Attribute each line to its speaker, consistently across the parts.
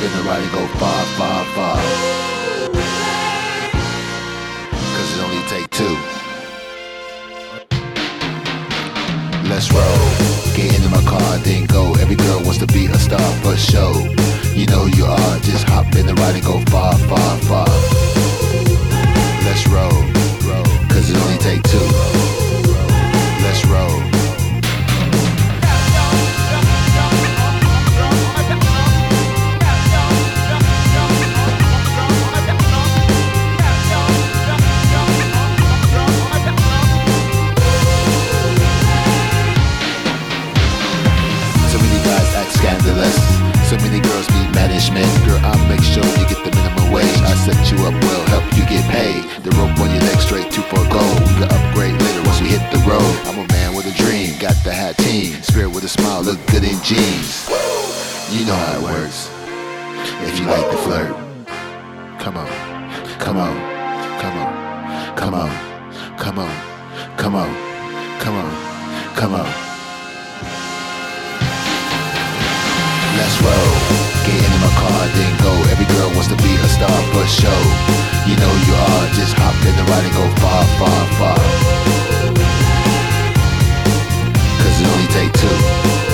Speaker 1: in the ride and go far, far, far. Cause it only take two. Let's roll. Get into my car, then go. Every girl wants to be a star for show. You know who you are. Just hop in the ride and go far, far, far. Let's roll. Spirit with a smile, look good in jeans. You know how it works. If you like to flirt, come on, come on, come on, come on, come on, come on, come on, come on. Let's roll. Get in my car, then go. Every girl wants to be a star for show. You know you are. Just hop in the ride and go far, far, far only take two.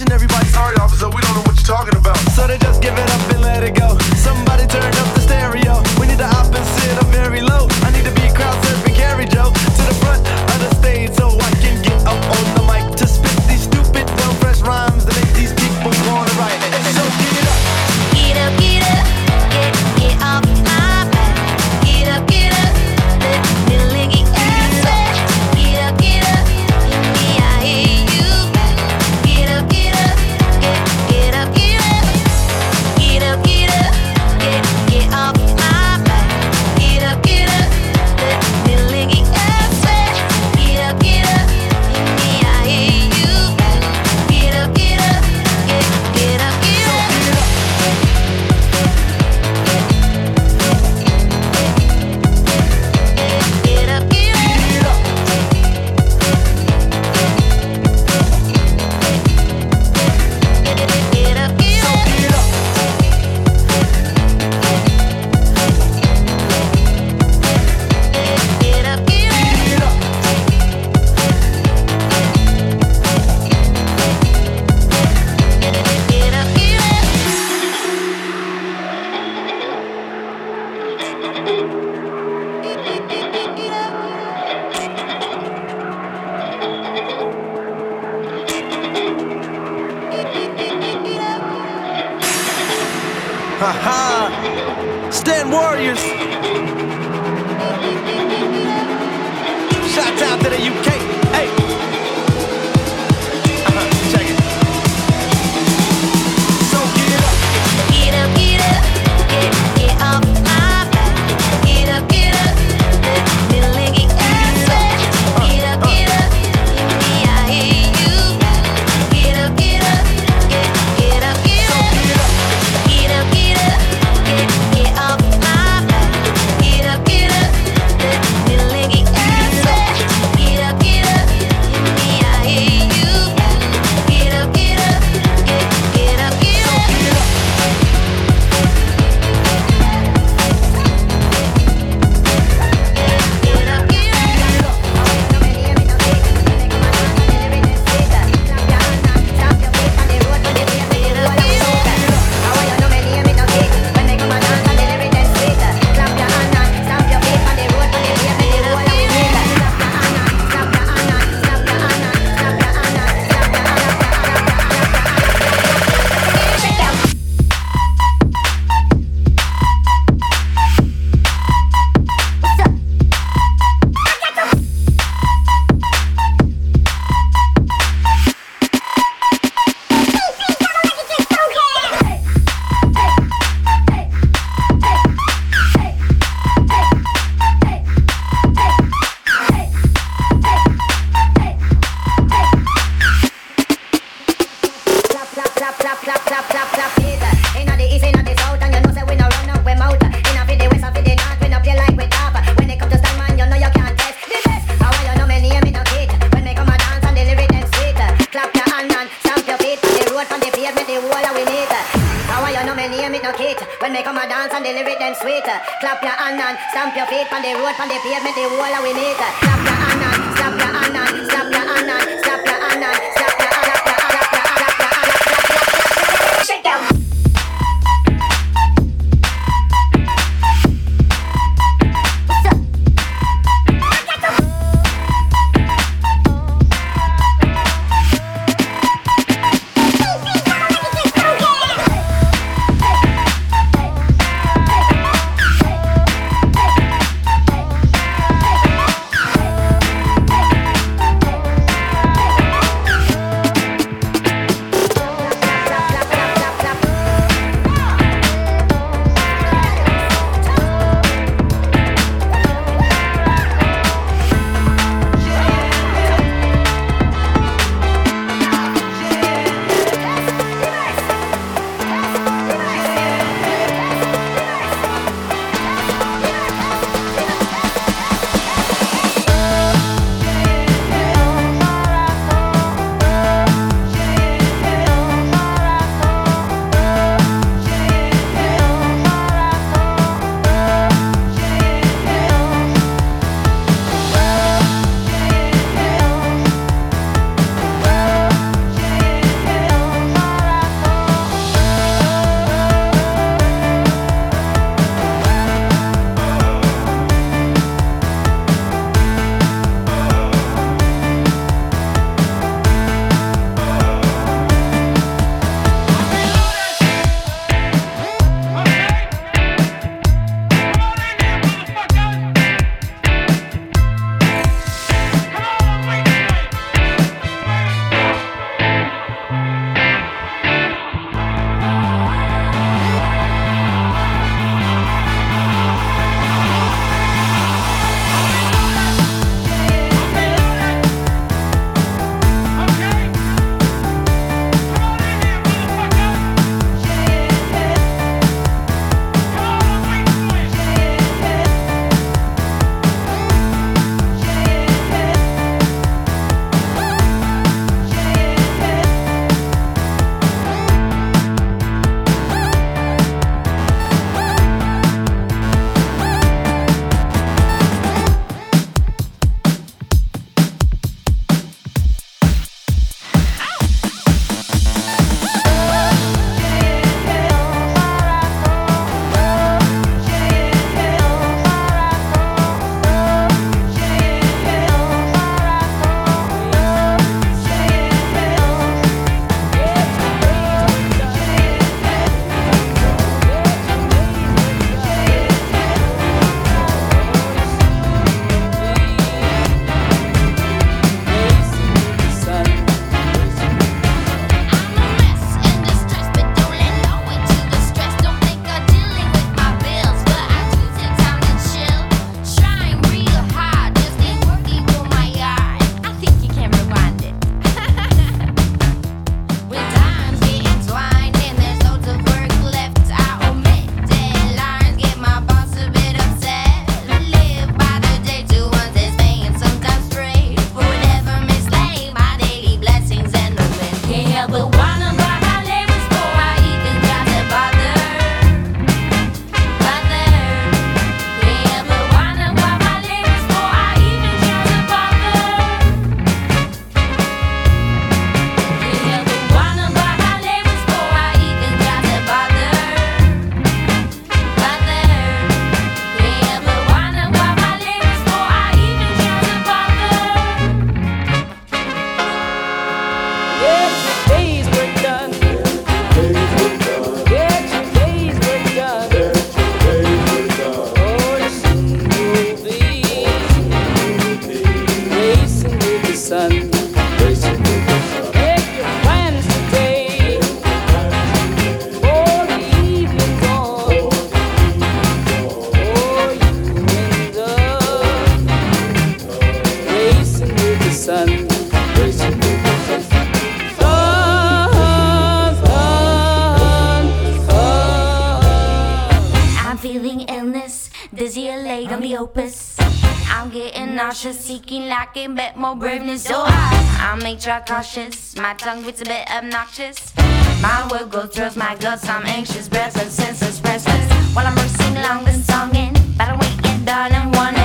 Speaker 1: Get Haha. Stanton Warriors. Shout out to the UK. extraordinary, Clap your hand and stamp your feet on the road, on the pavement, the wall we need.
Speaker 2: Clap your hand and stamp your hand and stamp
Speaker 3: your hand and stamp your hand and stamp. cautious, seeking like it, bet more braveness. So I, I make try cautious, my tongue gets a bit obnoxious. My word go through my guts, I'm anxious, breathless, senseless, restless. While I'm racing along and songing, battling and darling, one.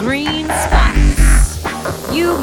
Speaker 4: Green spots. You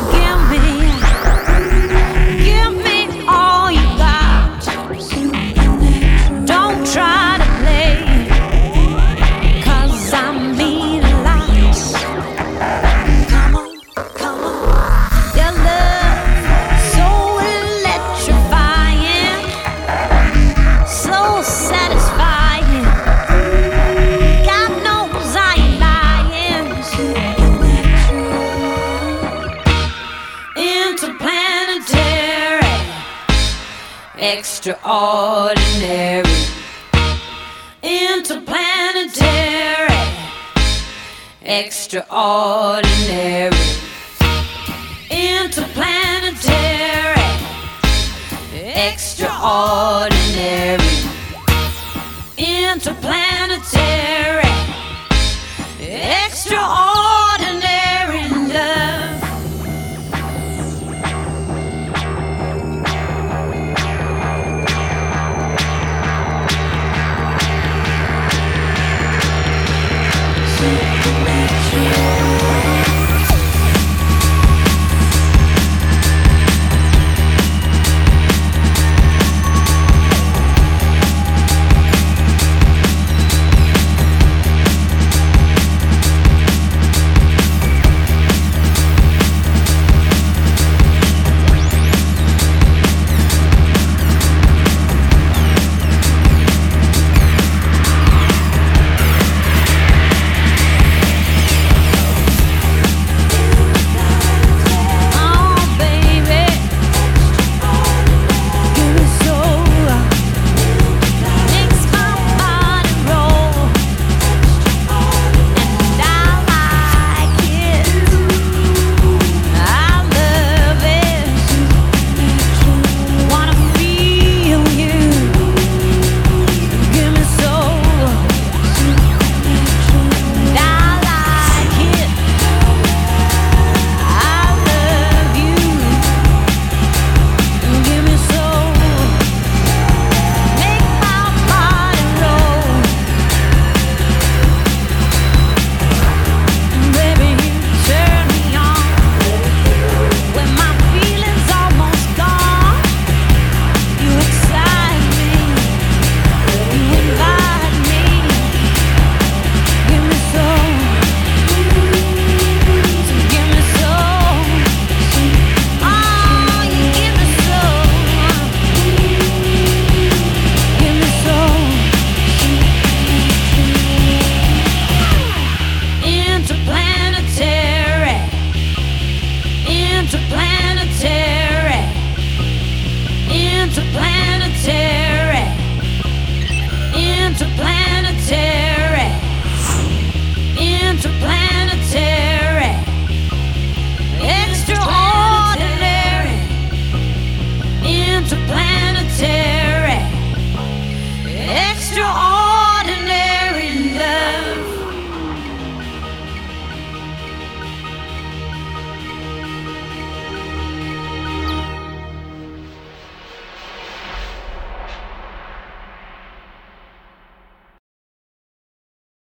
Speaker 4: interplanetary, extraordinary.